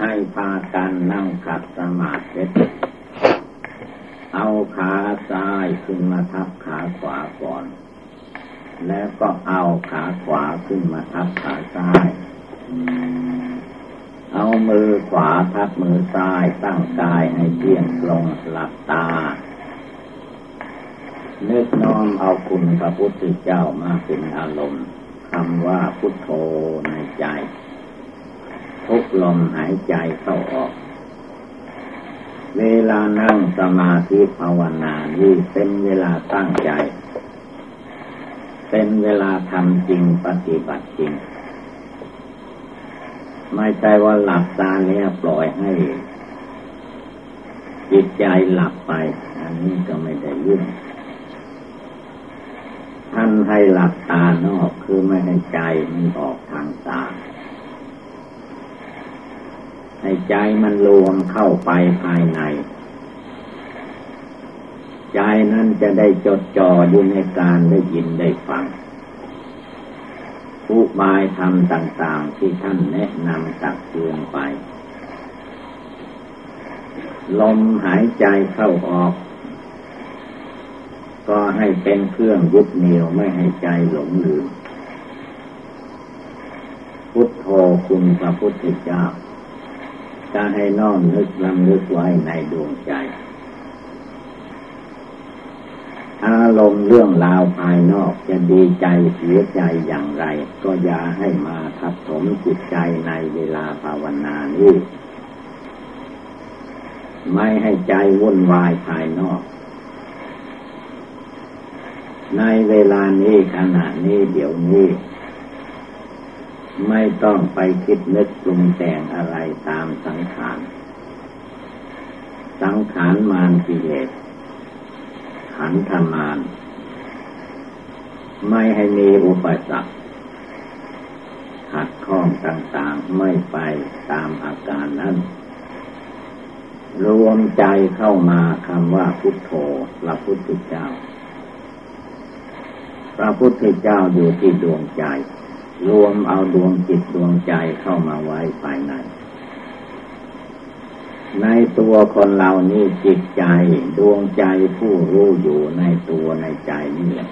ให้พากันนั่งขัดสมาธิเอาขาซ้ายขึ้นมาทับขาขวาก่อน แล้วก็เอาขาขวาขึ้นมาทับขาซ้าย เอามือขวาทับมือซ้ายตั้งกายให้เที่ยงตรงหลับตาเนึกน้อมเอาคุณพระพุทธเจ้ามาเป็นอารมณ์คำว่าพุทโธในใจ ทุกลมหายใจเข้าออก เวลานั่งสมาธิภาวนานี่เป็นเวลาตั้งใจ เป็นเวลาทำจริงปฏิบัติจริง ไม่ใช่ว่าหลับตาแล้วปล่อยให้ จิตใจหลับไป อันนี้ก็ไม่ได้ยื่งท่านให้หลับตานอกคือไม่ให้ใจมันออกทางตา ให้ใจมันรวมเข้าไปภายใน ใจนั้นจะได้จดจ่ออยู่ในการได้ยินได้ฟังผู้บายธรรมต่างๆที่ท่านแนะนำตักเตือนไป ลมหายใจเข้าออก ก็ให้เป็นเครื่องยึดเหนี่ยวไม่ให้ใจหลงลืมพุทโธคุณพระพุทธเจ้า จะให้น้อมนึกลำลึกไว้ในดวงใจ อารมณ์เรื่องราวภายนอกจะดีใจเสียใจอย่างไร ก็อย่าให้มาทับถมจิตใจในเวลาภาวนานี้ไม่ให้ใจวุ่นวายภายนอก ในเวลานี้ขณะนี้เดี๋ยวนี้ ไม่ต้องไปคิดนึกปรุงแต่งอะไรตามสังขาร สังขารมานกิเลสขันธมานไม่ให้มีอุปสรรคขัดข้องต่างๆไม่ไปตามอาการนั้น รวมใจเข้ามาคำว่าพุทโธพระพุทธเจ้า พระพุทธเจ้าอยู่ที่ดวงใจ รวมเอาดวงจิตดวงใจเข้ามาไว้ภายใน ในตัวคนเรานี่จิตใจดวงใจผู้รู้อยู่ในตัวในใจนี่แหละ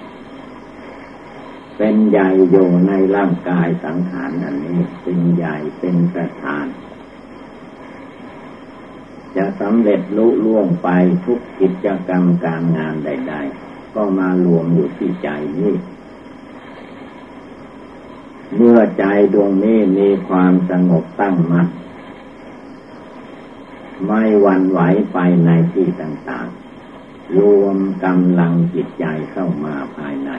เป็นใหญ่อยู่ในร่างกายสังขารอันนี้เป็นใหญ่เป็นประธาน จะสำเร็จลุล่วงไปทุกกิจกรรมการงานใด ๆ ก็มารวมอยู่ที่ใจนี้ เมื่อใจดวงนี้มีความสงบตั้งมัน่นไม่วันไหวไปในที่ต่างๆ รวมกำลังจิตใจเข้ามาภายใน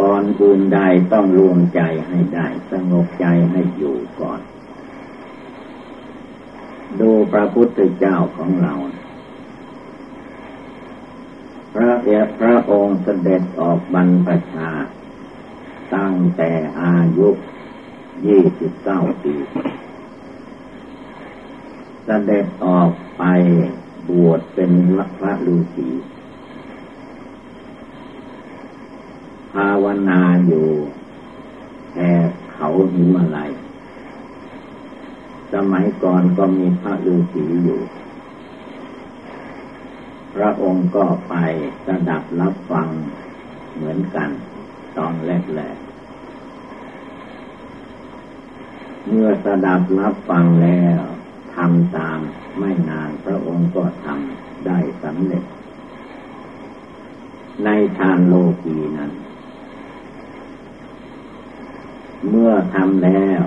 ก่อนอื่นใดต้องรวมใจให้ได้ สงบใจให้อยู่ก่อน ดูพระพุทธเจ้าของเรา พระเอพระองค์เสด็จออกบรรพชา ตั้งแต่อายุยี่สิบเก้าปี เสด็จออกไปบวชเป็นพระฤาษีภาวนาอยู่แถบเขาหิมาลัย สมัยก่อนก็มีพระฤาษีอยู่ พระองค์ก็ไปสดับรับฟังเหมือนกันตอนแรกๆเมื่อสดับรับฟังแล้วทำตามไม่นานพระองค์ก็ทำได้สำเร็จ ในทานโลกีนั้น เมื่อทำแล้ว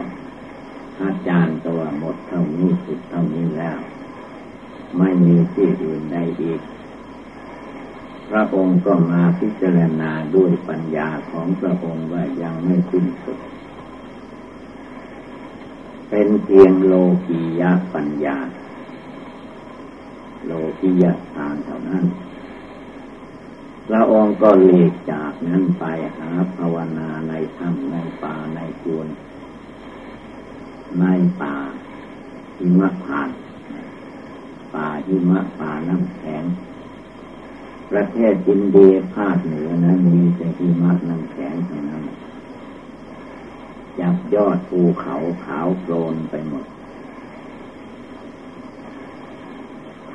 อาจารย์ตัวหมดเท่านี้สุดเท่านี้แล้ว ไม่มีที่อื่นใดอีก พระองค์ก็มาพิจารณาด้วยปัญญาของพระองค์ว่ายังไม่สิ้นสุด เป็นเพียงโลกียะปัญญา โลกียะทานเท่านั้นพระองค์ก็เลีกจากนั้นไปหาภาวนาในถ้ำในป่าในจวนในป่าหิมะผ่านป่าหิมะป่าน้ำแข็ง ประเทศอินเดียภาคเหนือนั้นมีแต่หิมะน้ำแข็งเท่านั้นจับยอดภูเขาขาวโพลนไปหมด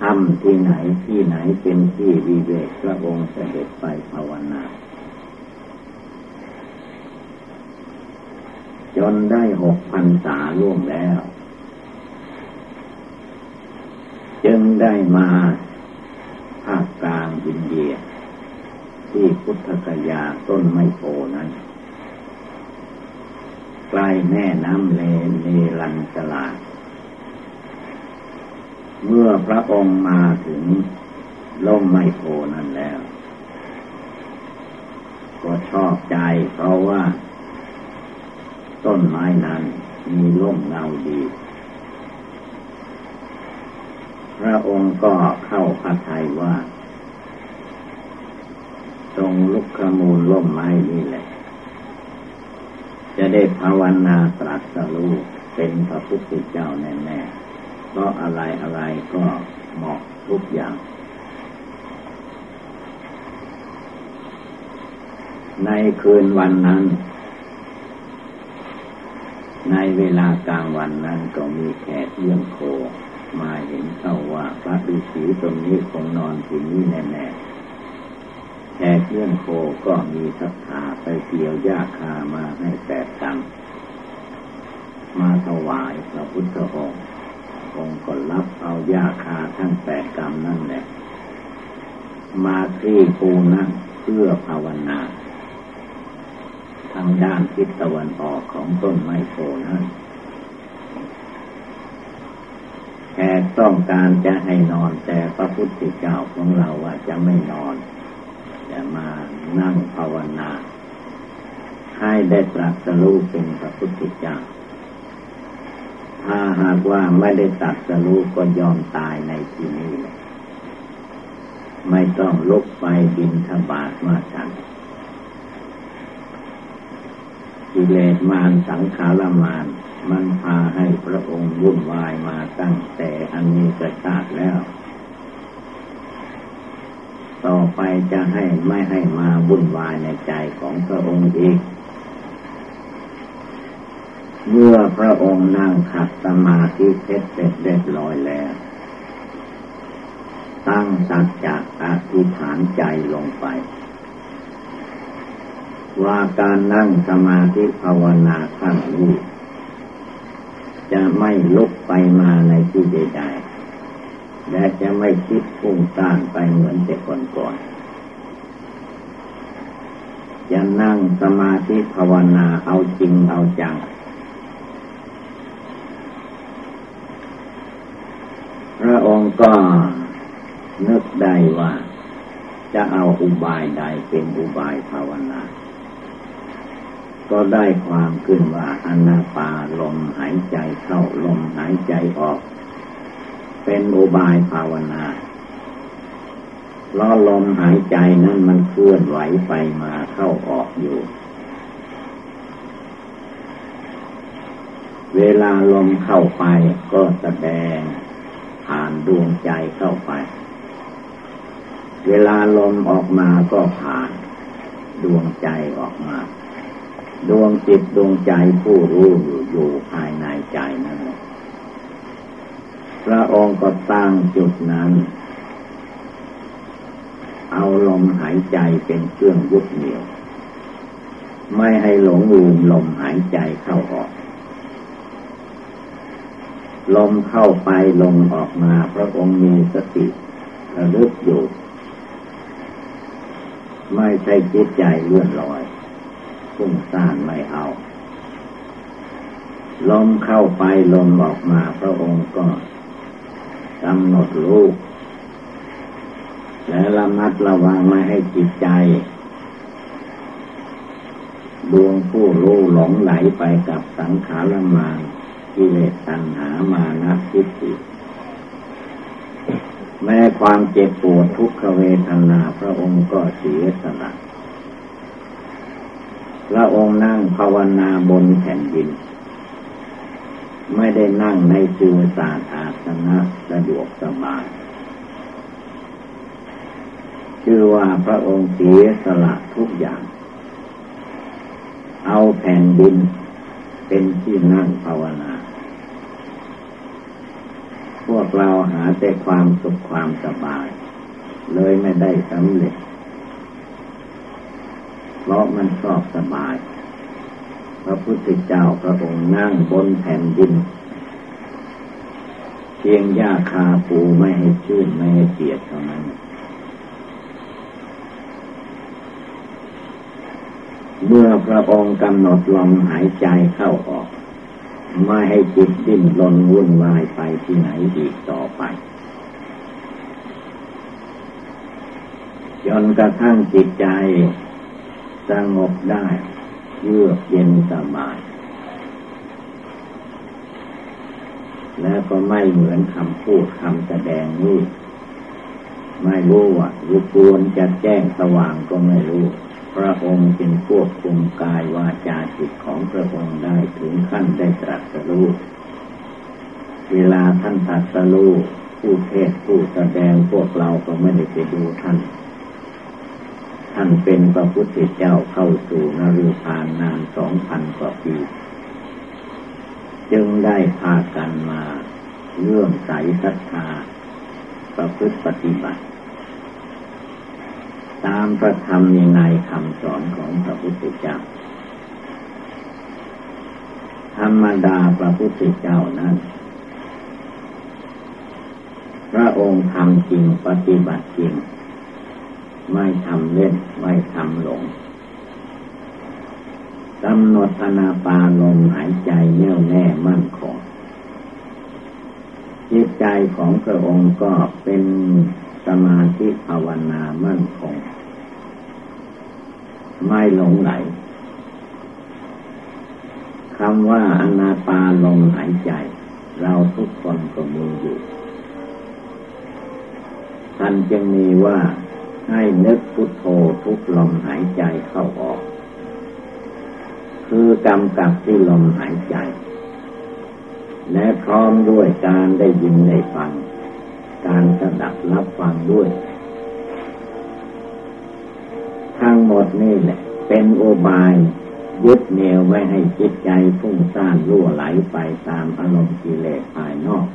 ทำที่ไหนที่ไหนเป็นที่วิเวกพระองค์เสด็จไปภาวนา จนได้หกพันษาล่วงแล้ว จึงได้มาภาคกลาง อินเดีย ที่พุทธกยาต้นไมโพนั้น ใกล้แม่น้ำเลนเนรันตลาดเมื่อพระองค์มาถึงล่มไมโพนั้นแล้ว ก็ชอบใจเพราะว่า ต้นไม้นั้นมีร่มเงาดี พระองค์ก็เข้าพระทัยว่า ตรงลุกขมูลร่มไม้นี่แหละ จะได้ภาวนาตรัสรู้เป็นพระพุทธเจ้าแน่ๆเพราะอะไรอะไรก็เหมาะทุกอย่าง ในคืนวันนั้น ในเวลากลางวันนั้นก็มีแขกเยี่ยมโคมาเห็นเข้าว่าพระฤาษีตรงนี้คงนอนที่นี้แน่ๆ แขกเยี่ยมโคก็มีศรัทธาไปเกี่ยวหญ้าคามาให้แปดตันมาถวายพระพุทธองค์องค์ก็รับเอายาคาทั้งแปดกรรมนั่นแหละ มาที่ปูนั่งเพื่อภาวนาทางด้านทิศตะวันออกของต้นไม้โพนั้นแขกต้องการจะให้นอนแต่พระพุทธเจ้าของเราว่าจะไม่นอน จะมานั่งภาวนา ให้ได้ตรัสรู้เป็นพระพุทธเจ้า ถ้าหากว่าไม่ได้ตัดสรู้ก็ยอมตายในที่นี้เลยไม่ต้องลุกไปบินทบาทมาฉันกิเลสมารสังขารมารมันพาให้พระองค์วุ่นวายมาตั้งแต่อันนี้กระชาติแล้ว ต่อไปจะให้ไม่ให้มาวุ่นวายในใจของพระองค์อีก เมื่อพระองค์นั่งขัดสมาธิเสร็จเสร็จเรียบร้อยแล้ว ตั้งสัจจะอธิษฐานใจลงไปว่าการนั่งสมาธิภาวนาขั้งนี้ จะไม่ลุกไปมาในที่ใดๆ และจะไม่คิดฟุ้งซ่านไปเหมือนแต่ก่อนๆจะนั่งสมาธิภาวนาเอาจริงเอาจัง พระองค์ก็นึกได้ว่า จะเอาอุบายใดเป็นอุบายภาวนา ก็ได้ความขึ้นว่าอนาปาลมหายใจเข้าลมหายใจออก เป็นอุบายภาวนาล้อลมหายใจนั้นมันเคลื่อนไหวไปมาเข้าออกอยู่ เวลาลมเข้าไปก็แสดงผ่านดวงใจเข้าไป เวลาลมออกมาก็ผ่านดวงใจออกมา ดวงจิตดวงใจผู้รู้อยู่อยู่ภายในใจนั้น พระองค์ก็ตั้งจุดนั้น เอาลมหายใจเป็นเครื่องยุดเหนี่ยว ไม่ให้หลงลืมลมหายใจเข้าออก ลมเข้าไปลมออกมาพระองค์มีสติระลึกอยู่ ไม่ใช่จิตใจเลื่อนลอยพุ่งซ่านไม่เอาลมเข้าไปลมออกมาพระองค์ก็ กำหนดรู้และระมัดระวังไม่ให้จิตใจ ดวงผู้รู้หลงไหลไปกับสังขารมานกิเลสตัณหามานะทิฏฐิแม้ความเจ็บปวดทุกขเวทนาพระองค์ก็เสียสละพระองค์นั่งภาวนาบนแผ่นดิน ไม่ได้นั่งในจือสาอาสนะสะดวกสบายชื่อว่าพระองค์เสียสละทุกอย่าง เอาแผ่นดินเป็นที่นั่งภาวนา พวกเราหาแต่ความสุขความสบาย เลยไม่ได้สำเร็จ เพราะมันชอบสบาย พระพุทธเจ้าพระองค์นั่งบนแผ่นดิน เพียงหญ้าคาปูไม่ให้ชื่นไม่ให้เปียกเท่านั้นเมื่อพระองค์กำหนดลมหายใจเข้าออก ไม่ให้จิตดิ้นรนวุ่นวายไปที่ไหนอีกต่อไปจนกระทั่งจิตใจสงบได้ เยือกเย็นสบาย แล้วก็ไม่เหมือนคำพูดคำแสดงนี้ไม่รู้ว่ารูปวนจะแจ้งสว่างก็ไม่รู้ พระองค์จึงควบคุมกายวาจาจิตของพระองค์ได้ถึงขั้นได้ตรัสรู้เวลาท่านตรัสรู้ผู้เทศผู้แสดงพวกเราก็ไม่ได้ไปดูท่าน ท่านเป็นพระพุทธเจ้าเข้าสู่นรุพานนานสองพันกว่าปี จึงได้พากันมาเรื่องใสศรัทธาประพฤติปฏิบัติ ตามพระธรรมในคำสอนของพระพุทธเจ้า ธรรมดาพระพุทธเจ้านั้นพระองค์ทำจริงปฏิบัติจริง ไม่ทำเล่น ไม่ทำหลงกำหนดอนาปาลมหายใจแน่วแน่มั่นคงจิตใจของพระองค์ก็เป็นสมาธิภาวนามั่นคง ไม่หลงไหลคำว่าอนาปาลมหายใจ เราทุกคนก็มีอยู่ท่านจึงมีว่า ให้นึกพุทโธทุกลมหายใจเข้าออก คือกำกับที่ลมหายใจ และพร้อมด้วยการได้ยินได้ฟัง การสดับรับฟังด้วย ทั้งหมดนี่แหละ เป็นโอบายยึดเหนี่ยวไว้ให้จิตใจฟุ้งซ่านรั่วไหลไปตามอารมณ์กิเลสภายนอก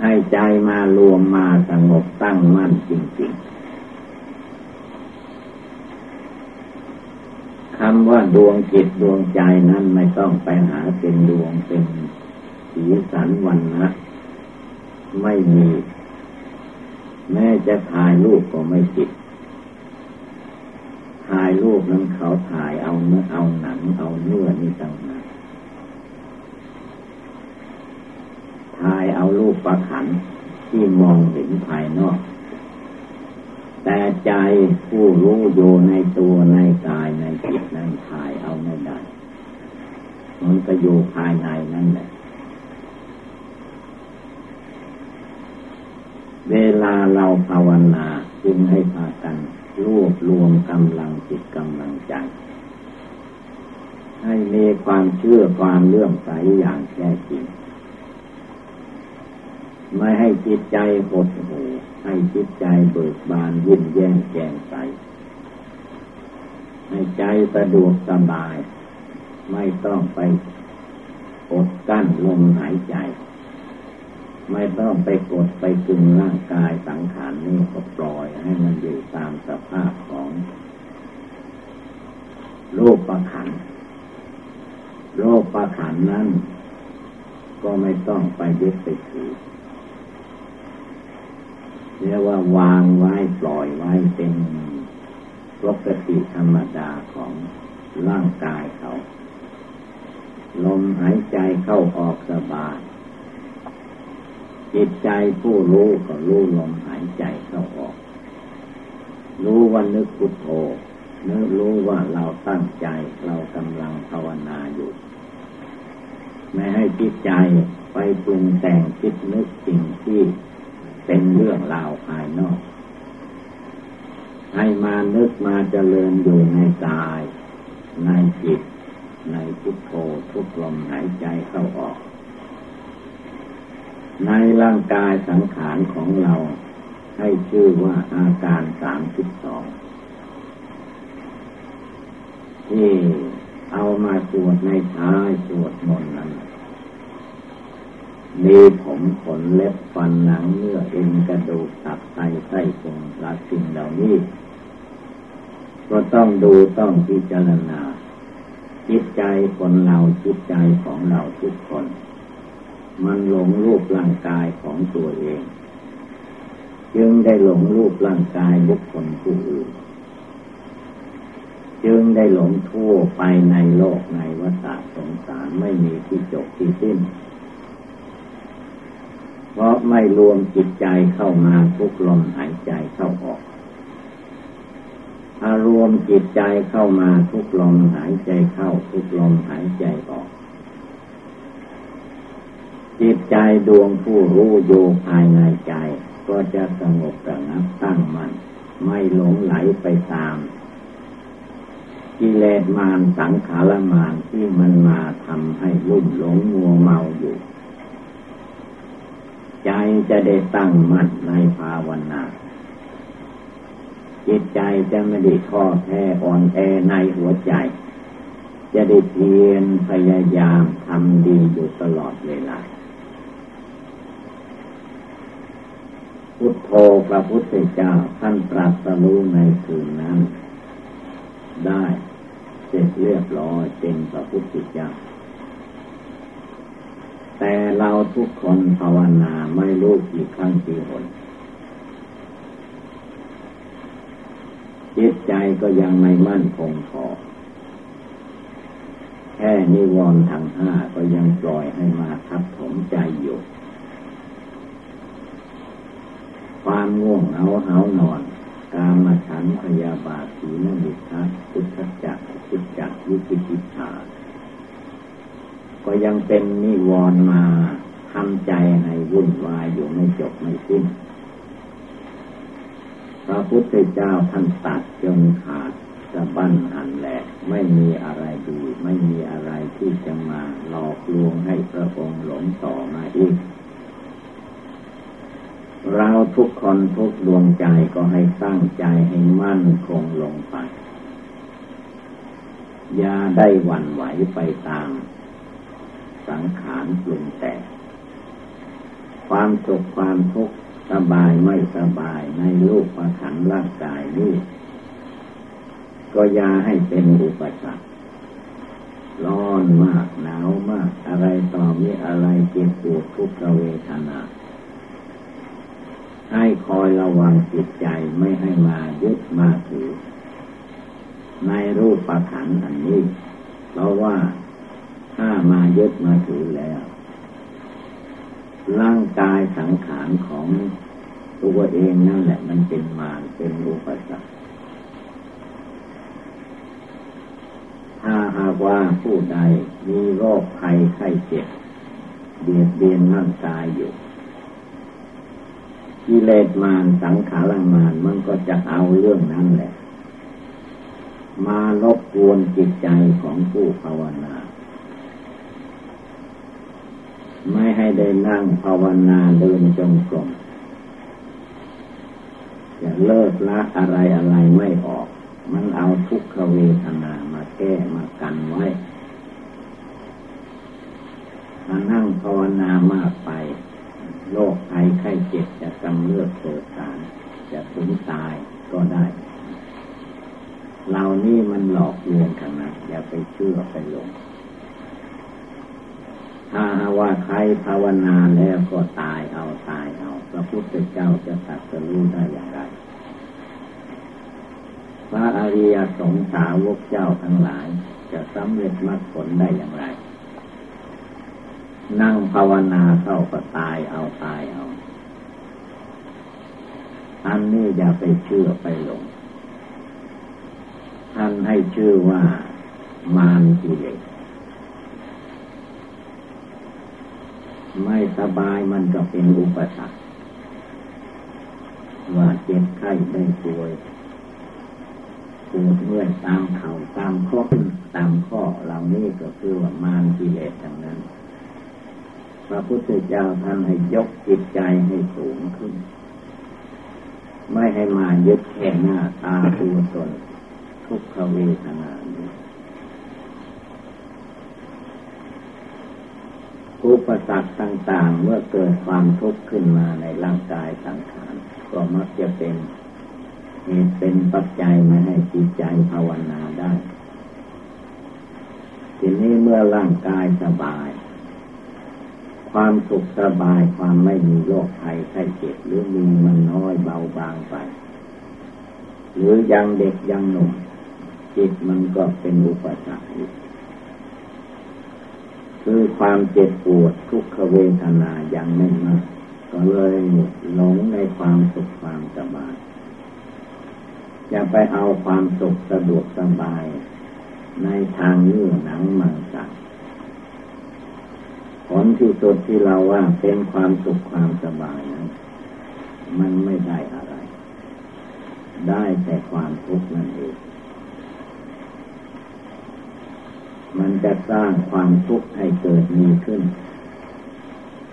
ให้ใจมารวมมาสงบตั้งมั่นจริง ๆคำว่าดวงจิตดวงใจนั้นไม่ต้องไปหาเป็นดวงเป็นสีสันวันนะไม่มี แม้จะถ่ายรูปก็ไม่ติดถ่ายรูปนั้นเขาถ่ายเอาเนื้อเอาหนังเอาเนื้อนี่ต่างหาก ถ่ายเอารูปประขันที่มองเห็นภายนอก แต่ใจผู้รู้อยู่ในตัวในกายในจิตนั้นถ่ายเอาไม่ได้ มันก็อยู่ภายในนั่นแหละเวลาเราภาวนาจึงให้พากันรวบรวมกำลังจิตกำลังใจ ให้มีความเชื่อความเลื่อมใสอย่างแท้จริง ไม่ให้จิตใจหดหู่ให้จิตใจเบิกบานยิ้มแย้มแจ่มใสให้ใจสะดวกสบาย ไม่ต้องไปอดกั้นลมหายใจ ไม่ต้องไปกดไปกึงร่างกายสังขารนี่ก็ปล่อยให้มันอยู่ตามสภาพของโลกประขันโลกประขันนั้น ก็ไม่ต้องไปยึดไปถือ เรียกว่าวางไว้ปล่อยไว้เป็นปกติธรรมดาของร่างกายเขา ลมหายใจเข้าออกสบายจิตใจผู้รู้ก็รู้ลมหายใจเข้าออก รู้ว่านึกพุทโธนึกรู้ว่าเราตั้งใจเรากำลังภาวนาอยู่ ไม่ให้จิตใจไปปรุงแต่งคิดนึกสิ่งที่ เป็นเรื่องราวภายนอก ให้มานึกมาเจริญอยู่ในกาย ในจิต ในพุทโธทุกลมหายใจเข้าออก ในร่างกายสังขารของเราให้ชื่อว่าอาการสามสิบสองที่เอามาสวดในท้ายสวดมนต์นั้น มีผมขนเล็บฟันหนังเนื้อเอ็นกระดูกตับไตไส้พุงละสิ่งเหล่านี้ ก็ต้องดูต้องพิจารณา จิตใจคนเราจิตใจของเราทุกคน มันหลงรูปร่างกายของตัวเอง จึงได้หลงรูปร่างกายบุคคลผู้อื่น จึงได้หลงทั่วไปในโลกในวัฏสงสารไม่มีที่จบที่สิ้น เพราะไม่รวมจิตใจเข้ามาทุกลมหายใจเข้าออกถ้ารวมจิตใจเข้ามาทุกลมหายใจเข้า ทุกลมหายใจออก จิตใจดวงผู้รู้อยู่ภายในใจ ก็จะสงบระงับตั้งมัน่นไม่หลงไหลไปตามกิเลสมารสังขารมารที่มันมาทำให้รุ่มหลงมัวเมาอยู่ ใจจะได้ตั้งมั่นในภาวนา จิตใจจะไม่ได้ท้อแท้อ่อนแอในหัวใจ จะได้เพียรพยายามทำดีอยู่ตลอดเวลา พุทโธพระพุทธเจ้าท่านตรัสรู้ในคืนนั้น ได้เสร็จเรียบร้อยเป็นพระพุทธเจ้า แต่เราทุกคนภาวนาไม่รู้กี่ครั้งกี่หนจิตใจก็ยังไม่มั่นคงพอแค่นิวรณ์ทางห้าก็ยังปล่อยให้มาทับถมใจอยู่ ความง่วงเอาเหานอน กามาฉันพยาบาทสีนมิทัพุทธจักพุทธจักยุติจิตา ก็ยังเป็นนิวรณ์มาทำใจให้วุ่นวายอยู่ไม่จบไม่สิ้นพระพุทธเจ้าท่านตัดจนขาดสะบั้นหันแหลกไม่มีอะไรดี ไม่มีอะไรที่จะมาหลอกลวงให้พระองค์หลงต่อมาอีก เราทุกคนทุกดวงใจก็ให้ตั้งใจให้มั่นคงลงไป อย่าได้หวั่นไหวไปตาม สังขารปรุงแต่งความสุขความทุกข์สบายไม่สบายในรูปประขันร่างกายนี้ก็ยาให้เป็นอุปสรรคร้อนมากหนาวมาก อะไรต่อมีอะไรเจ็บปวดทุกขเวทนา ให้คอยระวังจิตใจไม่ให้มายึดมาถือ ในรูปประขันอันนี้ เพราะว่า ถ้ามายึดมาถือแล้ว ร่างกายสังขารของตัวเองนั่นแหละมันเป็นมารเป็นรูปสัตว์ถ้าหากว่าผู้ใดมีโรคภัยไข้เจ็บเบียดเบียนร่างกายอยู่กิเลสมารสังขารมารมันก็จะเอาเรื่องนั้นแหละ มาลบกวนจิตใจของผู้ภาวนา ไม่ให้ได้นั่งภาวนาเดินจงกรมจะเลิกละอะไรอะไรไม่ออก มันเอาทุกขเวทนามาแก้มากันไว้ถ้านั่งภาวนามากไป โรคภัยไข้เจ็บจะกำเริบเกิดสารจะถึงตายก็ได้เหล่านี้มันหลอกลวงขนาดอย่าไปเชื่อไปหลง ถ้า ว่าใครภาวนาแล้วก็ตายเอาตายเอาพระพุทธเจ้าจะตัดสรู้ได้อย่างไร พระอริยสงสาวกเจ้าทั้งหลาย จะสำเร็จมรรคผลได้อย่างไร นั่งภาวนาเข้าก็ตายเอาตายเอา อันนี้อย่าไปเชื่อไปหลงท่านให้ชื่อว่ามารกิเลส ไม่สบายมันก็เป็นอุปสรรคว่าเจ็บไข้ได้ป่วยปวดเมื่อยตามเข่าตามข้อตามข้อเหล่านี้ก็คือว่ามารกิเลสดังนั้น พระพุทธเจ้าท่านให้ยกจิตใจให้สูงขึ้น ไม่ให้มายึดแค่หน้าตาตัวตนทุกขเวทนา อุปสรรคต่างๆ เมื่อเกิดความทุกข์ขึ้นมาในร่างกายสังขารก็มักจะเป็นเหตุเป็นปัจจัยม่ให้จิตใจภาวนาได้ ทีนี้เมื่อร่างกายสบาย ความสุขสบายความไม่มีโรคภัยไข้เจ็บหรือมีมันน้อยเบาบางไป หรือยังเด็กยังหนุ่มจิตมันก็เป็นอุปสรรค คือความเจ็บปวดทุกขเวทนายังไม่มากก็เลยหลงในความสุขความสบายจะไปเอาความสุขสะดวกสบาย ในทางเนื้อหนังมังสังผลที่สุดที่เราว่าเป็นความสุขความสบายนั้นมันไม่ได้อะไร ได้แต่ความทุกข์นั่นเอง มันจะสร้างความทุกข์ให้เกิดมีขึ้น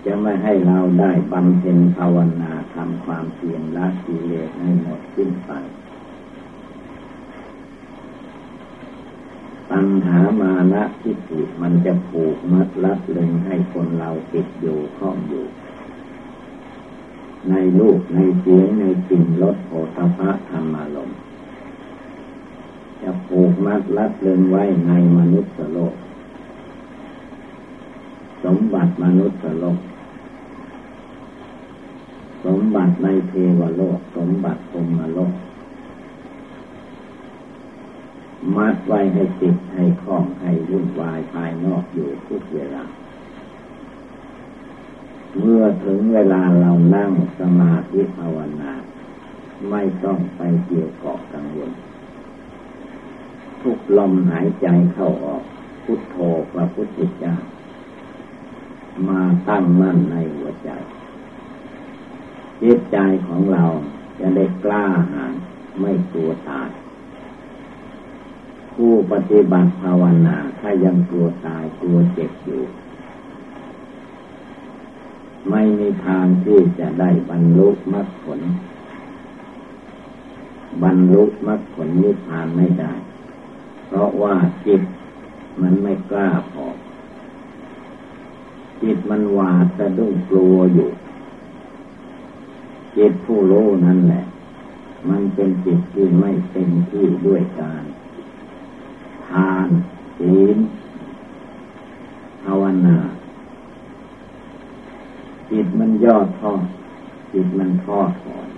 จะไม่ให้เราได้บำเพ็ญภาวนาทำความเพียรละกิเลสให้หมดสิ้นไปปัญหามานะทิฏฐิมันจะผูกมัดลัดลึงให้คนเราติดอยู่ข้องอยู่ ในลูกในเสียงในกลิ่นรสโอทพะธรรมารม จะผูกมัดลัดลึงไว้ในมนุษย์โลก สมบัติมนุษย์โลก สมบัติในเทวโลก สมบัติพรมโลก มัดไว้ให้ติดให้คล้องให้วุ่นวายภายนอกอยู่ทุกเวลา เมื่อถึงเวลาเรานั่งสมาธิภาวนา ไม่ต้องไปเกี่ยวเกาะกังวล ทุกลมหายใจเข้าออก พุทโธพระพุทธเจ้า มาตั้งมั่นในหัวใจจิตใจของเราจะได้กล้าหาญไม่กลัวตาย ผู้ปฏิบัติภาวนาถ้ายังกลัวตายกลัวเจ็บอยู่ ไม่มีทางที่จะได้บรรลุมรรคผล บรรลุมรรคผลนิพพานไม่ได้ เพราะว่าจิตมันไม่กล้าพอจิตมันหวาดสะดุ้งกลัวอยู่ จิตผู้รู้นั่นแหละ มันเป็นจิตที่ไม่เต็มที่ด้วยการทานศีลภาวนา จิตมันย่อท้อจิตมันท้อถอย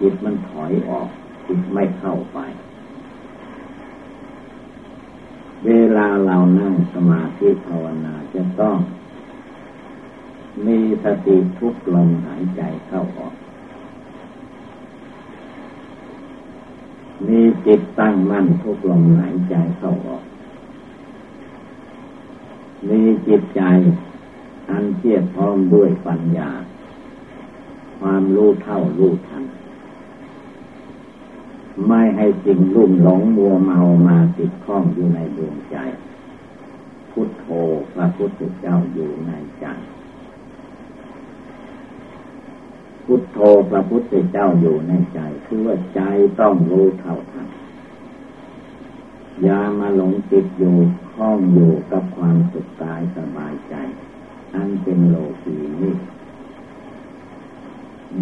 จิตมันถอยออก จิตไม่เข้าไป เวลาเรานั่งสมาธิภาวนาจะต้อง มีสติทุกลมหายใจเข้าออก มีจิตตั้งมั่นทุกลมหายใจเข้าออก มีจิตใจอันเทียบพร้อมด้วยปัญญา ความรู้เท่ารู้ทัน ไม่ให้สิ่งลุ่มหลงมัวเมามาติดข้องอยู่ในดวงใจ พุทโธพระพุทธเจ้าอยู่ในใจ พุทโธพระพุทธเจ้าอยู่ในใจ คือว่าใจต้องรู้เท่าทันอย่ามาหลงติดอยู่ข้องอยู่กับความสุขกายสบายใจ อันเป็นโลกีนี้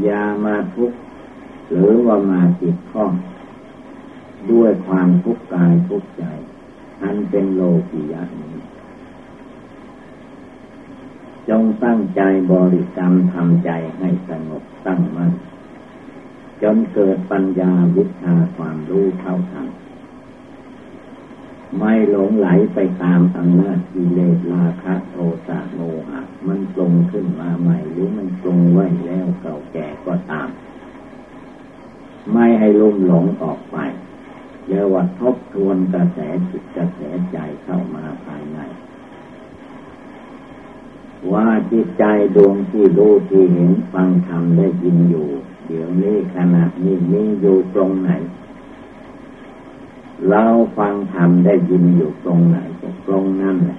อย่ามาทุกข์หรือว่ามาติดข้อง ด้วยความทุกข์กายทุกข์ใจ อันเป็นโลกียะนี้จงตั้งใจบริกรรมทำใจให้สงบตั้งมั่นจนเกิดปัญญาวิชาความรู้เท่าทันไม่หลงไหลไปตามอำนาจกิเลสราคะโทสะโมหะมันปรงขึ้นมาใหม่ หรือมันปรงไว้แล้วเก่าแก่ก็ตาม ไม่ให้ลุ่มหลงออกไป เยาวัดทบทวนกระแสจิตกระแสใจเข้ามาภายใน ว่าจิตใจดวงที่รู้ที่เห็นฟังธรรมได้ยินอยู่ เดี๋ยวนี้ขณะนี้นี้อยู่ตรงไหน เราฟังธรรมได้ยินอยู่ตรงไหนตรงนั่นแหละ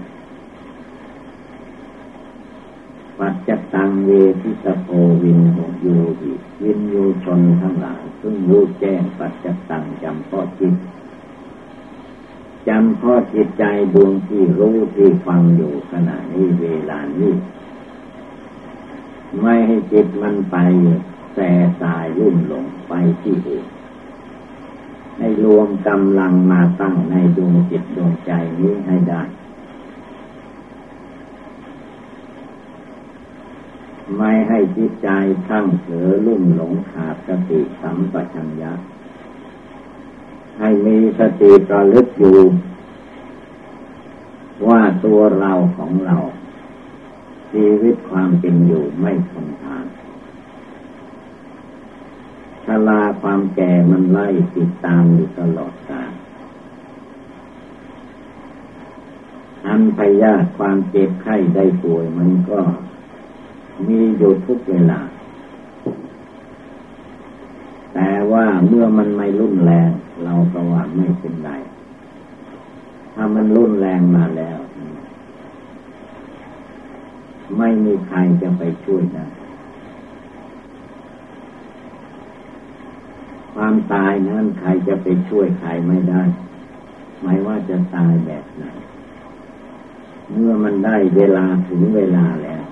ปัจจตังเวทิสโพวินหยูหิวินยูชนทั้งหลายซึ่งรู้แจ้งปัจจตังจำพาะจิตจำพ่อจิตใจดวงที่รู้ที่ฟังอยู่ขณะนี้เวลานี้ไม่ให้จิตมันไปแสสายรุ่มหลงไปที่อื่นให้รวมกำลังมาตั้งในดวงจิตดวงใจนี้ให้ได้ ไม่ให้จิตใจทั้งเสือลุ่มหลงขาดสติสัมปชัญญะ ให้มีสติระลึกอยู่ ว่าตัวเราของเรา ชีวิตความเป็นอยู่ไม่ทนทานชลาความแก่มันไล่ติดตามอยู่ตลอดกาลอันพยาความเจ็บไข้ได้ป่วยมันก็ มีอยู่ทุกเวลา แต่ว่าเมื่อมันไม่รุนแรง เราก็ว่าไม่เป็นไร ถ้ามันรุนแรงมาแล้ว ไม่มีใครจะไปช่วยได้ความตายนั้นใครจะไปช่วยใครไม่ได้ไม่ว่าจะตายแบบไหน เมื่อมันได้เวลาถึงเวลาแล้ว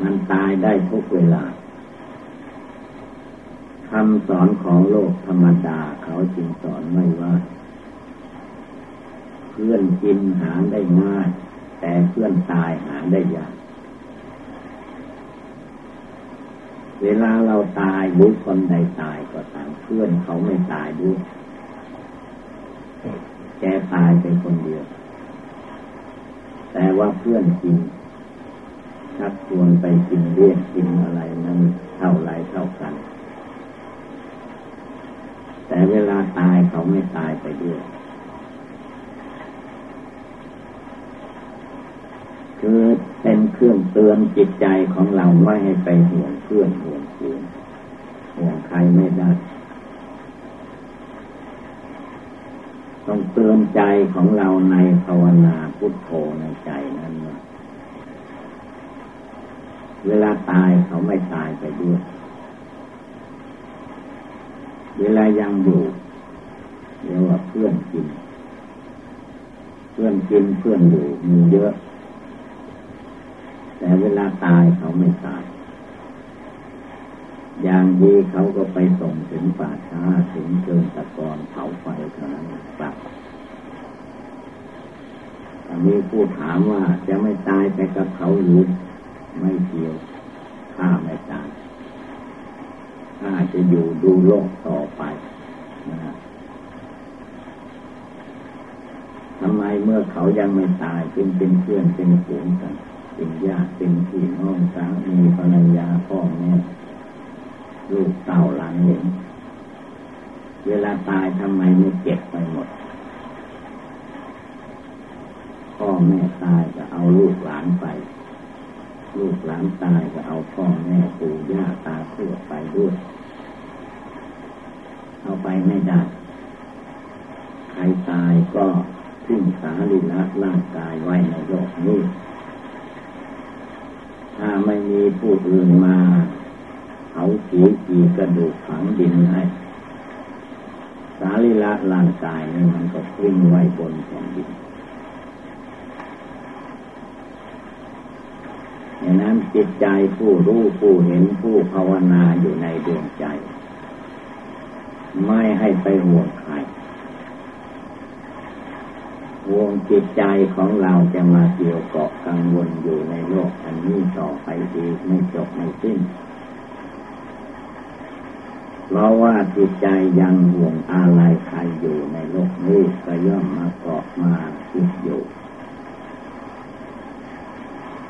มันตายได้ทุกเวลาคำสอนของโลกธรรมดาเขาจึงสอนไม่ว่า เพื่อนกินหาได้ง่าย แต่เพื่อนตายหาได้ยากเวลาเราตายหรือคนใดตายก็ตามเพื่อนเขาไม่ตายด้วยแกตายเป็นคนเดียว แต่ว่าเพื่อนกิน ชักชวนไปกินเรียกกินอะไรนั้นเท่าไรเท่ากัน แต่เวลาตายเขาไม่ตายไปด้วย คือเป็นเครื่องเตือนจิตใจของเราไม่ให้ไปห่วงเพื่อนห่วงฝูงห่วงใครไม่ได้ต้องเตือนใจของเราในภาวนาพุทโธในใจนั้น เวลาตายเขาไม่ตายไปด้วย เวลายังอยู่เรียกว่าเพื่อนกิน เพื่อนกินเพื่อนอยู่มีเยอะ แต่เวลาตายเขาไม่ตาย อย่างดีเขาก็ไปส่งถึงป่าช้าถึงเชิงตะกอนเผาไฟเท่านั้นกลับมีผู้ถามว่าจะไม่ตายไปกับเขาหรือ ไม่เกี่ยวข้าไม่ตายข้าจะอยู่ดูโลกต่อไปนะทำไมเมื่อเขายังไม่ตายจึงเป็นเพื่อนเป็นฝูงกันเป็นญาติเป็นพี่น้องสามีภรรยาพ่อแม่ลูกเต่าหลานเหลนเวลาตายทำไมไม่เก็บไปหมดพ่อแม่ตายก็เอาลูกหลานไป ลูกหลานตายก็เอา พ่อแม่ปู่ย่าตาทวดไปด้วย เอาไปไม่ได้ ใครตายก็ทิ้งสารีระร่างกายไว้ในโลกนี้ ถ้าไม่มีผู้อื่นมาเอาขีจีกระดูกฝังดินให้สารีระร่างกายนี่มันก็ทิ้งไว้บนแผ่นดินอย่าง นั้นจิตใจผู้รู้ผู้เห็นผู้ภาวนาอยู่ในดวงใจ ไม่ให้ไปห่วงใครวงจิตใจของเราจะมาเกี่ยวเกาะกังวลอยู่ในโลกอันนี้ต่อไปอีกไม่จบไม่สิ้นเพราะว่าจิตใจยังห่วงอะไรใครอยู่ในโลกนี้ก็ย่อมมาเกาะมาคิดอยู่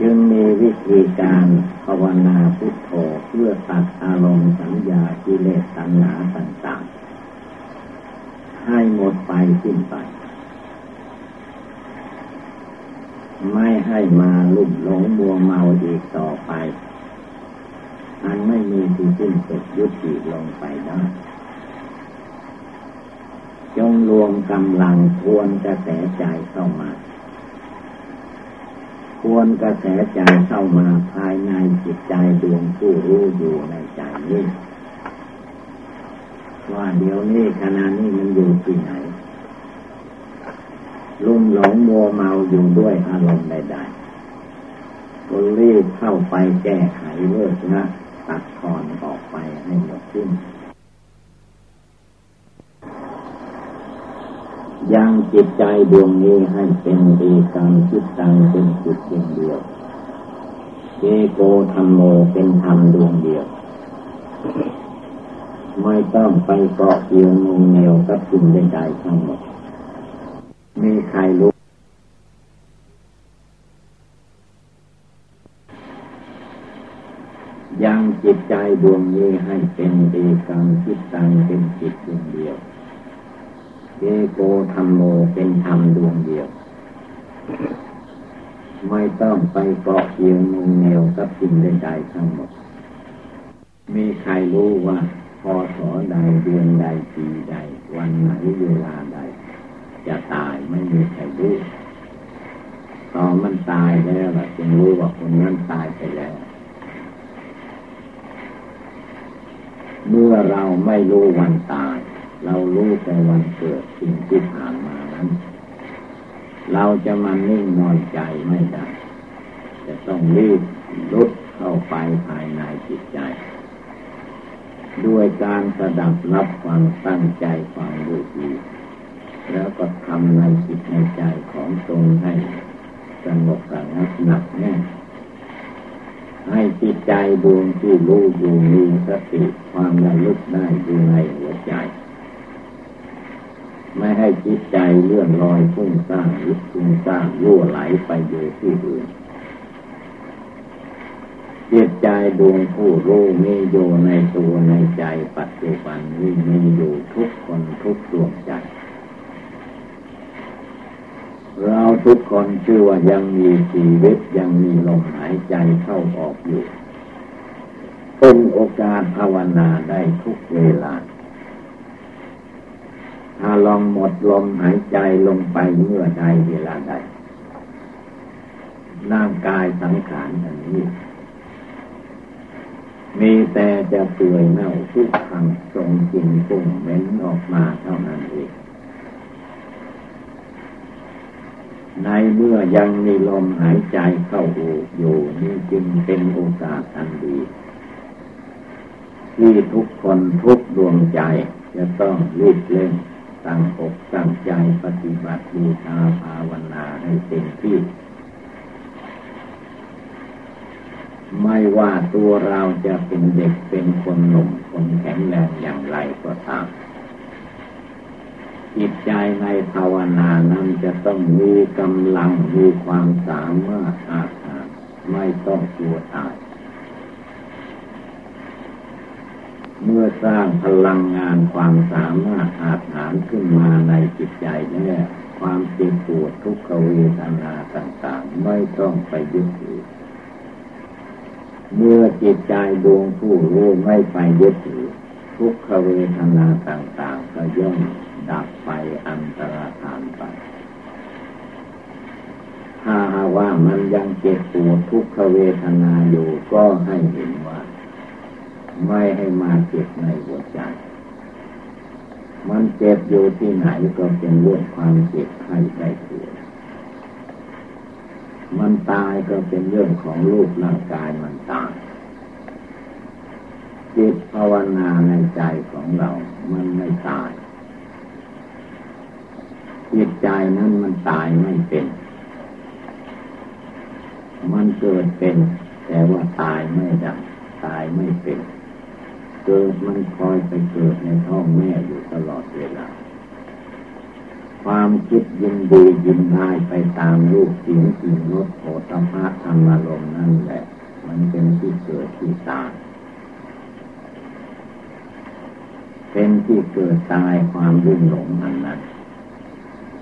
จึงมีวิธีการภาวนาพุทโธเพื่อตัดอารมณ์สัญญากิเลสตัณหาต่างๆ ให้หมดไปสิ้นไป ไม่ให้มาลุ่มหลงมัวเมาอีกต่อไป อันไม่มีที่สิ้นสุดยุติลงไปได้จงรวมกำลังทวนกระแสใจเข้ามา ทวนกระแสใจเข้ามาภายในจิตใจดวงผู้รู้อยู่ในใจนี้ ว่าเดี๋ยวนี้ขณะนี้มันอยู่ที่ไหนลุ่มหลงมัวเมาอยู่ด้วยอารมณ์ใดๆก็รีบเข้าไปแก้ไขเลิกนะตัดทอนออกไปให้หมดสิ้น ยังจิตใจดวงนี้ให้เป็นเอกางจิตตังเป็นจิตเพียงเดียวเจโกธรรมโมเป็นธรรมดวงเดียว ไม่ต้องไปเกาะเกี่ยวงงเหนียวกับสิ่งใดๆทั้งหมดมีใครรู้ยังจิตใจดวงนี้ให้เป็นเอกางจิตตังเป็นจิตดวงเดียว โกธรรมโมเป็นธรรมดวงเดียว ไม่ต้องไปเกาะเกี่ยวงงเหนียวกับสิ่งใดๆทั้งหมด มีใครรู้ว่าพอสอใดเดือนใดปีใด วันไหนเวลาใด จะตายไม่มีใครรู้ตอนมันตายแล้วจึงรู้ว่าคนนั้นตายไปแล้ว เมื่อเราไม่รู้วันตาย เรารู้แต่วันเกิดสิ่งที่ผ่านมานั้น เราจะมานิ่งนอนใจไม่ได้ จะต้องรีบลุดเข้าไปภายในจิตใจ ด้วยการสดับรับความตั้งใจฟังดูดีแล้วก็ทำในจิตในใจของตนให้สงบระงับหนักแน่ให้จิตใจดวงที่รู้อยู่มีสติความระลึกได้อยู่ในหัวใจ ไม่ให้จิตใจเลื่อนลอยฟุ้งซ่านลุกฟุ้งซ่านรั่วไหลไปอยู่ที่อื่นจิตใจดวงผู้รู้มีอยู่ในตัวในใจปัจจุบันนี้มีอยู่ทุกคนทุกดวงใจ เราทุกคนชื่อว่ายังมีชีวิตยังมีลมหายใจเข้าออกอยู่ เป็นโอกาสภาวนาได้ทุกเวลา ถ้าลองหมดลมหายใจลงไปเมื่อใดเวลาใด ร่างกายสังขารอันนี้ มีแต่จะเปื่อยเน่าทุกขังทรงกินปุ่งเม้นออกมาเท่านั้นเองในเมื่อยังมีลมหายใจเข้าอูอยู่นี่จึงเป็นโอกาสอันดี ที่ทุกคนทุกดวงใจจะต้องรีบเล่น ตั้งอกตั้งใจปฏิบัติบูชาภาวนาให้เต็มที่ ไม่ว่าตัวเราจะเป็นเด็กเป็นคนหนุ่มคนแข็งแรงอย่างไรก็ตามจิตใจในภาวนานั้นจะต้องมีกำลังมีความสามารถอาหารไม่ต้องกลัวตาย เมื่อสร้างพลังงานความสามารถอาหารขึ้นมาในจิตใจแล้วความเจ็บปวดทุกขเวทนาต่างๆ ไม่ต้องไปยึดถือเมื่อจิตใจดวงผู้รู้ไม่ไปยึดถือทุกขเวทนาต่างๆ ก็ย่อมดับไปอันตรธานไปถ้าว่ามันยังเจ็บปวดทุกขเวทนาอยู่ก็ให้เห็น ไม่ให้มาเจ็บในหัวใจ มันเจ็บอยู่ที่ไหนก็เป็นเรื่องความเจ็บไข้ได้ป่วยมันตายก็เป็นเรื่องของรูปร่างกายมันตายจิตภาวนาในใจของเรา มันไม่ตาย จิตใจนั้นมันตายไม่เป็น มันเกิดเป็น แต่ว่าตายไม่ดับตายไม่เป็น เกิดมันคอยไปเกิดในท้องแม่อยู่ตลอดเวลา ความคิดยินดียินได้ไปตามรูปเสียงกลิ่นรสโผฏฐะธรรมารมนั่นแหละ มันเป็นที่เกิดที่ตายเป็นที่เกิดตายความรุ่งหลงอันนั้น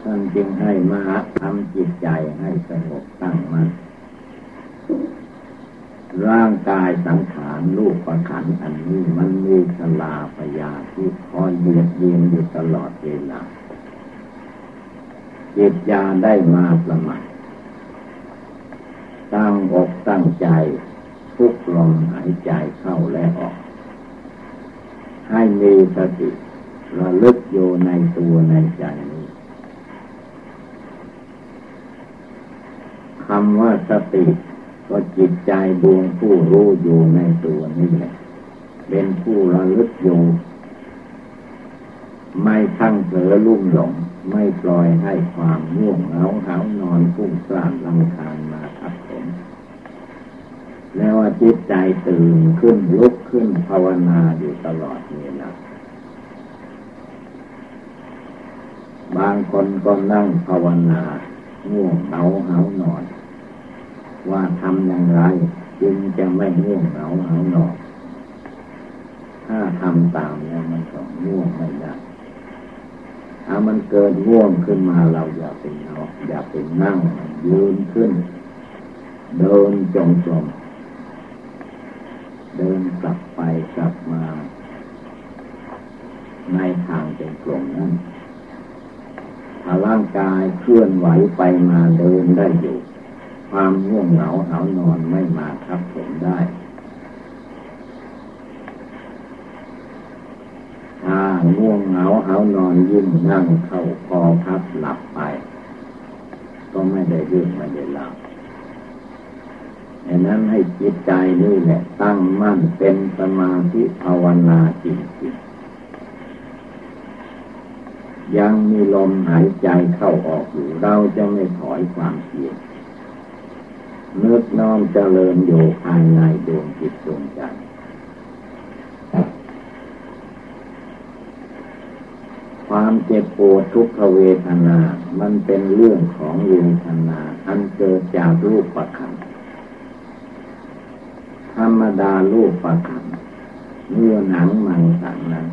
ท่านจึงให้มาทำจิตใจให้สงบตั้งมัน่น ร่างกายสังขารรูปประขันอันนี้มันมีสลาปยาที่คอยเยียดเยียนอยู่ตลอดเวลาจิตยาได้มาประมาทตั้งอกตั้งใจ ทุกลมหายใจเข้าและออก ให้มีสติระลึกอยู่ในตัวในใจนี้คำว่าสติ ก็จิตใจดวงผู้รู้อยู่ในตัวนี่แหละ เป็นผู้ระลึกอยู่ ไม่ทั้งเผลอลุ่มหลง ไม่ปล่อยให้ความง่วงเหงาหานอนฟุ้งซ่านลำคาญมาทับผมแล้วจิตใจตื่นขึ้นลุกขึ้นภาวนาอยู่ตลอดเวลาบางคนก็นั่งภาวนาง่วงเหงาหานอน ว่าทำอย่างไร จึงจะไม่ง่วงเหงาเหงาหนอนถ้าทำตามแล้วมันก็ง่วงไม่ได้ถ้ามันเกิดง่วงขึ้นมาเราอย่าไปนอนอย่าไปนั่งยืนขึ้น เดินจงกรมเดินกลับไปกลับมา ในทางเป็นกลมนั้นถ้าร่างกายเคลื่อนไหวไปมาเดินได้อยู่ ความง่วงเหงาหานอนไม่มาทับผมได้ถ้าง่วงเหงาหานอนยิ่งนั่งเข้าคอพับหลับไป ก็ไม่ได้เรื่องไม่ได้หลับดังนั้นให้จิตใจนี่แหละตั้งมั่นเป็นสมาธิภาวนาจริงๆยังมีลมหายใจเข้าออกอยู่เราจะไม่ถอยความเพียร นึกน้อมเจริญอยู่ภายในดวงจิตดวงใจความเจ็บปวดทุกขเวทนา มันเป็นเรื่องของเวทนาอันเกิดจากรูปประคันธรรมดาลูกประคันเมื่อหนังมังสังนั้น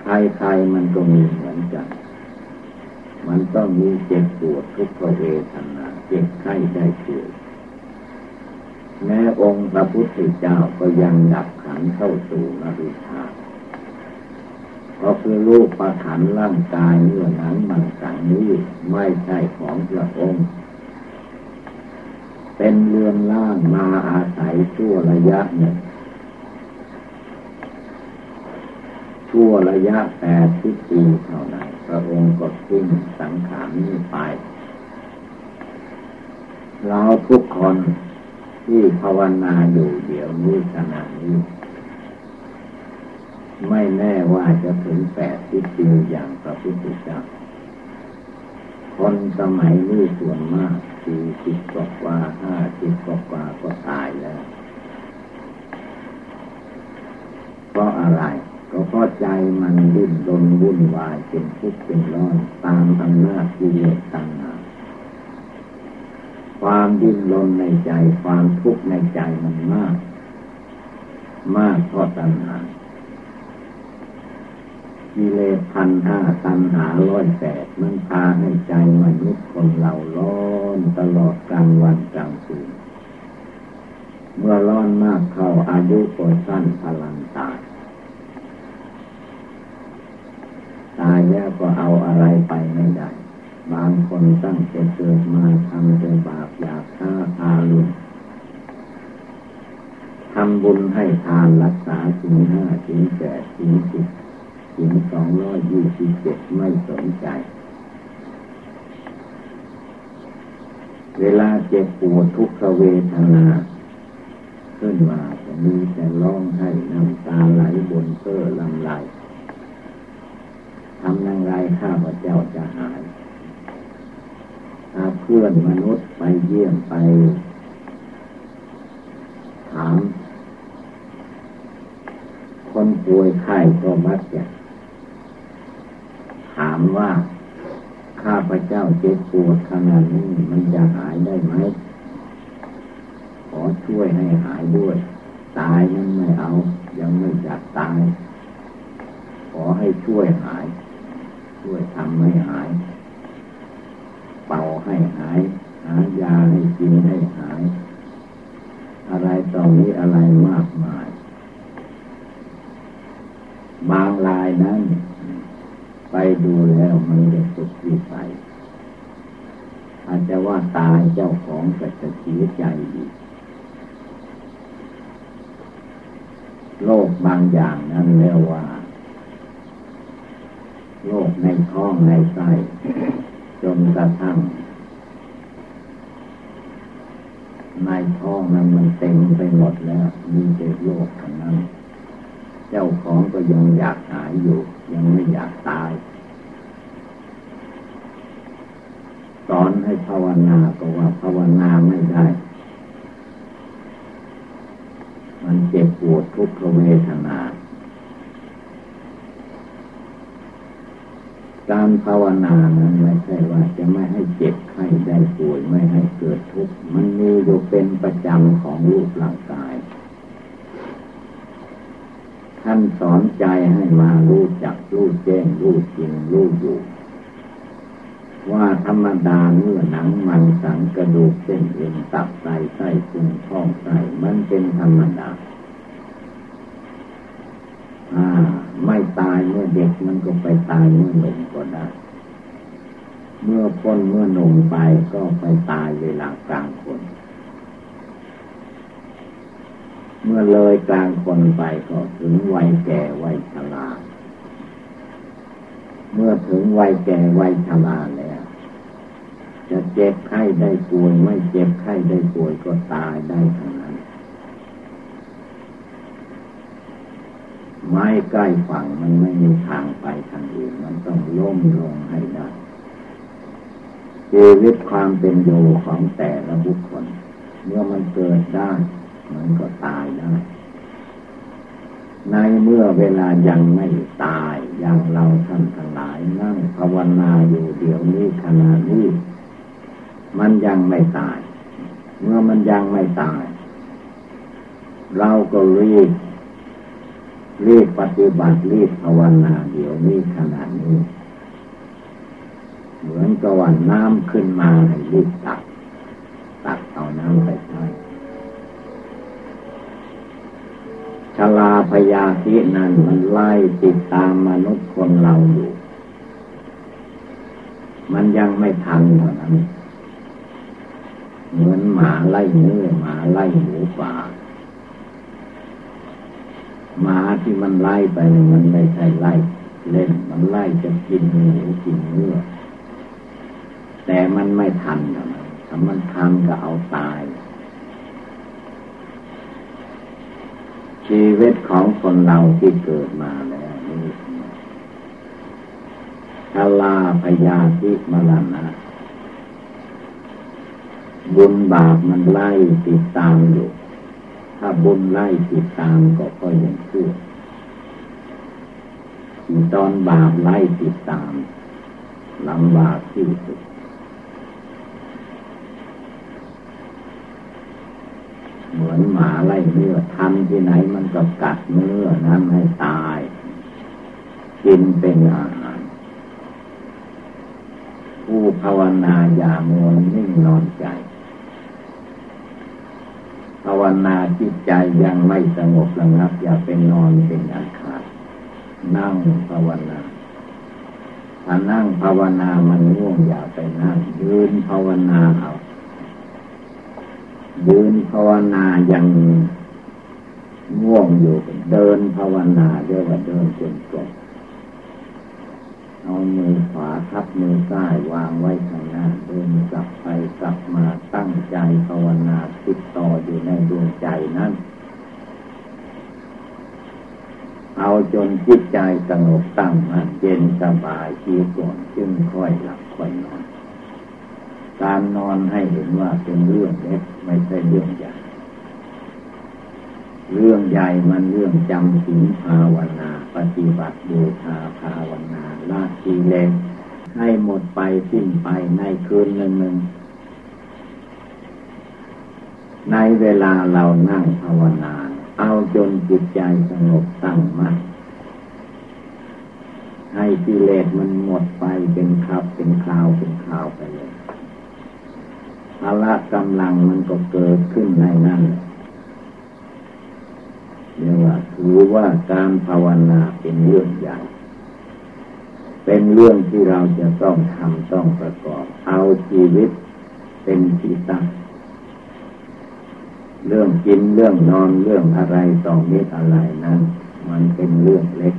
ใครๆมันก็มีเหมือนกัน มันต้องมีเจ็บปวดทุกขเวทนา เจ็บไข้ได้ป่วยแม้องค์พระพุทธเจ้าก็ยังดับขันเข้าสู่นริชาเพราะคือรูปประขันร่างกายเมื่อหนังมังสังนี้ไม่ใช่ของพระองค์ เป็นเรือนล่างมาอาศัยชั่วระยะหนึ่งชั่วระยะแปดสิบปีเท่านั้นพระองค์ก็ทิ้งสังขารนี้ไป เราทุกคนที่ภาวนาอยู่เดี๋ยวนี้ขณะนี้ ไม่แน่ว่าจะถึงแปดสิบปีอย่างพระพุทธเจ้าคนสมัยนี้ส่วนมากสี่สิบกว่าห้าสิบกว่าก็ตายแล้ว เพราะอะไรก็เพราะใจมันดิ้นรนวุ่นวายเป็นทุกข์เป็นร้อนตามอำนาจกิเลสตัณหา ความดิ้นรนในใจ ความทุกข์ในใจมันมาก มากเพราะตัณหากิเลสพันห้าตันหาร้อยแปดมันพาให้ใจมนุษย์คนเราร้อนตลอดกลางวันกลางคืนเมื่อร้อนมากเข้าอายุก็สั้นพลังตายตายแล้วก็เอาอะไรไปไม่ได้ บางคนตั้งแต่เกิดมาทำแต่บาปอยากฆ่าทาลุนทำบุญให้ทานรักษาสิ่งห้าสิ่งแปดสิ่งสิบถึงสองร้อยยี่สิบเจ็ดไม่สนใจ เวลาเจ็บปวดทุกขเวทนาขึ้นมาจะมีแต่ร้องให้น้ำตาไหลบนเสื้อลำลายทำยังไงข้าพเจ้าจะหาย ถ้าเพื่อนมนุษย์ไปเยี่ยมไป ถาม คนป่วยไข้ก็มักจะถามว่า ข้าพระเจ้าเจ็บปวดขนาดนี้มันจะหายได้ไหม ขอช่วยให้หายด้วย ตายนั้นไม่เอา ยังไม่อยากตาย ขอให้ช่วยหาย ช่วยทำให้หาย ป่าให้หาย หายาให้กินให้หาย อะไรตรงนี้อะไรมากมาย บางรายนั้น ไปดูแล้วมันเด็กสุดวิสัยอาจจะว่าตายเจ้าของก็จะเสียใจอีกโลกบางอย่างนั้นแล้วว่าโรคในไส้ จนกระทั่งในท้องนั้นมันเต็มไปหมดแล้วมีแต่โรคทั้งนั้น เจ้าของก็ยังอยากหายอยู่ ยังไม่อยากตาย สอนให้ภาวนาก็ว่าภาวนาไม่ได้ มันเจ็บปวดทุกขเวทนา การภาวนานั้นไม่ใช่ว่าจะไม่ให้เจ็บไข้ได้ป่วยไม่ให้เกิดทุกข์มันมีอยู่เป็นประจำของรูปร่างกาย ท่านสอนใจให้มารู้จักรู้แจ้งรู้จริงรู้อยู่ ว่าธรรมดาเมื่อหนังมันสังกระดูกเส้นเอ็นตับไตไส้พุงท้องไส้มันเป็นธรรมดาอ่า ไม่ตายเมื่อเด็กมันก็ไปตายเมื่อหนุ่มก็ได้ เมื่อคนเมื่อหนุ่มไปก็ไปตายเวลากลางคน เมื่อเลยกลางคนไปก็ถึงวัยแก่วัยชราเมื่อถึงวัยแก่วัยชราแล้ว จะเจ็บไข้ได้ป่วยไม่เจ็บไข้ได้ป่วยก็ตายได้ทั้งนั้น ไม้ใกล้ฝั่งมันไม่มีทางไปทางอื่นมันต้องล้มลงให้ได้ชีวิตความเป็นอยู่ของแต่ละบุคคล เมื่อมันเกิดได้ มันก็ตายได้ ในเมื่อเวลายังไม่ตายอย่างเราท่านทั้งหลายนั่งภาวนาอยู่เดี๋ยวนี้ขณะนี้มันยังไม่ตาย เมื่อมันยังไม่ตาย เราก็รีบ รีบปฏิบัติรีบภาวนาเดี๋ยวนี้ขนาดนี้ เหมือนกับว่าน้ำขึ้นมาให้รีบตัก ตักเอาน้ำไปใช้ชลาพยาธินั้นมันไล่ติดตามมนุษย์คนเราอยู่ มันยังไม่ทันเท่านั้น เหมือนหมาไล่เนื้อหมาไล่หมูป่า หมาที่มันไล่ไปมันไม่ใช่ไล่เล่นมันไล่จะกินหมูกินเนื้อแต่มันไม่ทันนะถ้ามันทันก็เอาตาย ชีวิตของคนเราที่เกิดมาแล้วนี่ชาลาพยาธิมรณะบุญบาปมันไล่ติดตามอยู่ ถ้าบุญไล่ติดตามก็ค่อยยังชั่วตอนบาปไล่ติดตามลำบากที่สุดเหมือนหมาไล่เนื้อทำที่ไหนมันก็กัดเนื้อนั้นให้ตาย กินเป็นอาหาร ผู้ภาวนาอย่ามัวนิ่งนอนใจ ภาวนาจิตใจยังไม่สงบระงับ อย่าเป็นนอนเป็นอันขาดนั่งภาวนาถ้านั่งภาวนามันง่วงอย่าไปนั่ง ยืนภาวนาเอายืนภาวนายังง่วงอยู่ เดินภาวนาเรียกว่าเดินจนจบเอามือขวาทับมือซ้ายวางไว้ข้างหน้าเดินกลับไปกลับมาตั้งใจภาวนา ใจนั้น เอาจนจิตใจสงบตั้งมั่นเย็นสบายชีก่อนจึงค่อยหลับค่อยนอน การนอนให้เห็นว่าเป็นเรื่องเล็กไม่ใช่เรื่องใหญ่เรื่องใหญ่มันเรื่องจำศีลภาวนา ปฏิบัติบูชาภาวนาละกิเลสให้หมดไปสิ้นไปในคืนหนึ่งหนึ่ง ในเวลาเรานั่งภาวนา เอาจนจิตใจสงบตั้งมั่นให้กิเลสมันหมดไปเป็นครับเป็นคราวเป็นคราวไปเลยพละกำลังมันก็เกิดขึ้นในนั้นเรียกว่าถือว่าการภาวนาเป็นเรื่องใหญ่ เป็นเรื่องที่เราจะต้องทำต้องประกอบ เอาชีวิตเป็นที่ตั้ง เรื่องกินเรื่องนอนเรื่องอะไรต่อมิตอะไรนั้น มันเป็นเรื่องเล็ก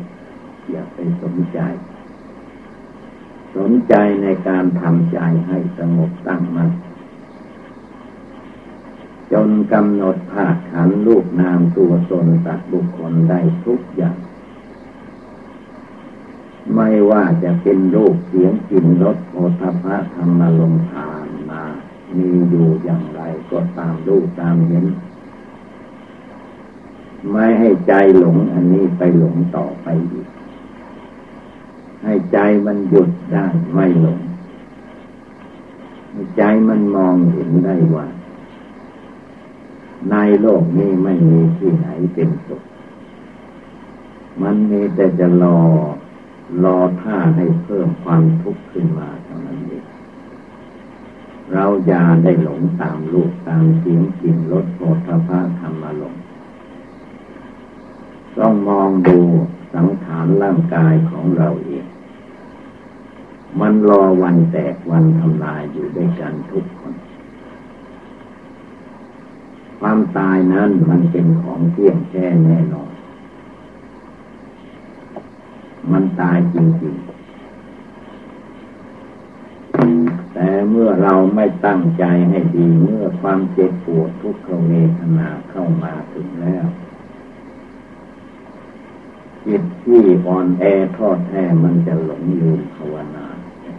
อย่าไปสนใจ สนใจในการทำใจให้สงบตั้งมัน่นจนกำหนดภาคขันลูกนามตัวตนตัดบุคคลได้ทุกอย่าง ไม่ว่าจะเป็นรูปเสียงกลิ่นรสโอทพะธรรมลมผ่าน มีอยู่อย่างไรก็ตามรูปตามเห็น ไม่ให้ใจหลงอันนี้ไปหลงต่อไปอีก ให้ใจมันหยุดได้ไม่หลง ให้ใจมันมองเห็นได้ว่า ในโลกนี้ไม่มีที่ไหนเป็นสุข มันมีแต่จะรอรอท่าให้เพิ่มความทุกข์ขึ้นมา เราอย่าได้หลงตามลูกตามเสียงกลิ่นรสโผฏฐะธรรมารมต้องมองดูสังขารร่างกายของเราเอง มันรอวันแตกวันทำลายอยู่ด้วยกันทุกคน ความตายนั้นมันเป็นของเที่ยงแท้แน่นอน มันตายจริงๆ แต่เมื่อเราไม่ตั้งใจให้ดี เมื่อความเจ็บปวดทุกขเวทนาเข้ามาถึงแล้วจิตที่อ่อนแอทอดแท้มันจะหลงลืมภาวนา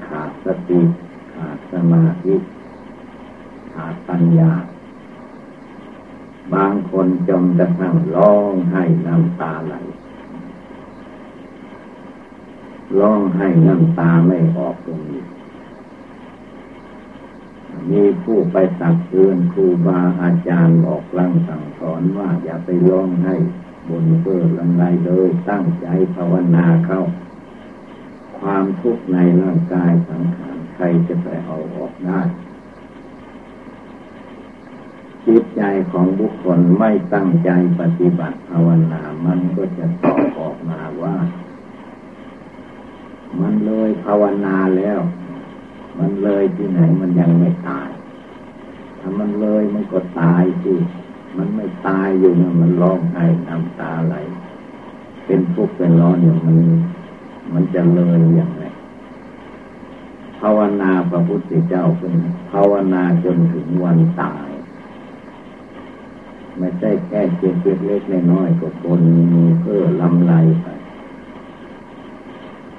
ขาดสติขาดสมาธิขาดปัญญา บางคนจงกระทั่งร้องให้น้ำตาไหลร้องให้น้ำตาไม่ออกตรงนี้ มีผู้ไปตักเตือนครูบาอาจารย์บอกลังสั่งสอนว่าอย่าไปร้องให้บนเปื้อลำไรเลยตั้งใจภาวนาเข้า ความทุกข์ในร่างกายสังขารใครจะไปเอาออกได้จิตใจของบุคคลไม่ตั้งใจปฏิบัติภาวนา มันก็จะตอบออกมาว่า มันเลยภาวนาแล้ว มันเลยที่ไหนมันยังไม่ตาย ถ้ามันเลยมันก็ตายสิมันไม่ตายอยู่นะมันร้องไห้น้ำตาไหล เป็นทุกข์เป็นร้อนอย่างมันมันจะเลยอย่างไรภาวนาพระพุทธเจ้าเป็นภาวนาจนถึงวันตาย ไม่ใช่แค่เจ็บเล็กๆน้อยๆก็คนมีเพื่อลำไรไป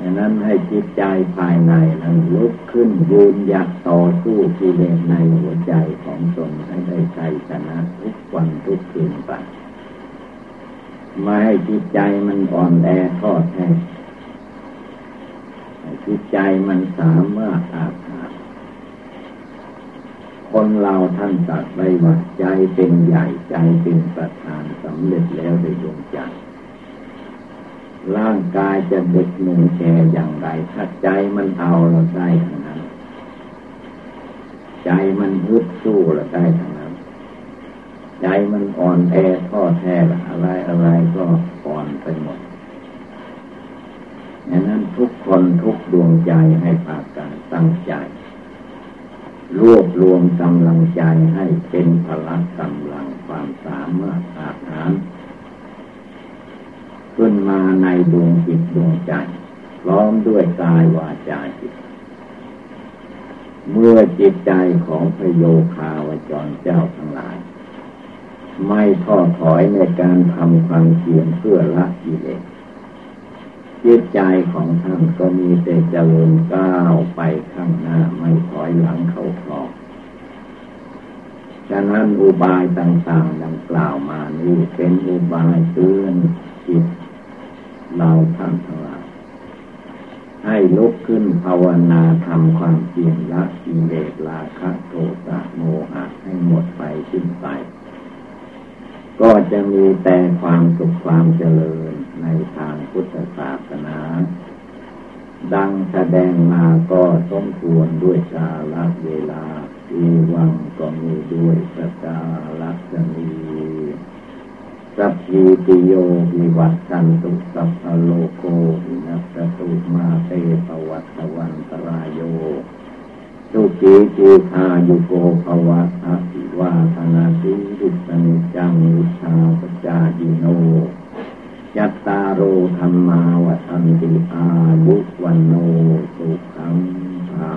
ดังนั้นให้จิตใจภายในนั้นลุกขึ้นยืนหยัดต่อสู้กิเลสในหัวใจของตนให้ได้ใจชนะทุกวันทุกคืนไปไม่ให้จิตใจมันอ่อนแอทอดแท้จิตใจมันสามารถอาภาคนเราท่านตัดไว้ว่าใจเป็นใหญ่ใจเป็นประธานสำเร็จแล้วในดวงใจ ร่างกายจะเด็กหนึ่งแก่อย่างไรถ้าใจมันเอาเราได้ทั้งนั้น ใจมันฮึดสู้เราได้ทั้งนั้น ใจมันอ่อนแอท้อแท้อะไรอะไรก็อ่อนไปหมดดังนั้นทุกคนทุกดวงใจให้พากันตั้งใจ รวบรวมกำลังใจให้เป็นพลังกำลังความสามารถอาหาร มาในดวงจิตดวงใจพร้อมด้วยกายวาจาจิต เมื่อจิตใจของพระโยคาวจรเจ้าทั้งหลาย ไม่ท้อถอยในการทำความเพียรเพื่อละกิเลสจิตใจของท่านก็มีแต่เจริญก้าวไปข้างหน้าไม่ถอยหลังเข้าคลองฉะนั้นอุบายต่างๆดังกล่าวมานี้เป็นอุบายเตือนจิต เราท่านทั้งหลายให้ลุกขึ้นภาวนาทำความเพียรละกิเลสราคะโทสะโมหะให้หมดไปสิ้นไป ก็จะมีแต่ความสุขความเจริญในทางพุทธศาสนา ดังแสดงมาก็สมควรด้วยกาลเวลาอีวังก็มีด้วยสกาลักษณี สัพพิติโยวิวัตกันตุสัพพโลโกวินัสตุมาเตปวัตวันตรายโยสุขีจีคายุโกภวะอภิวาธนาสิริสนิจังวิชาปจาจิโนยัตตาโรธรรมาวัฏันติอายุวันโนตุขัมภะ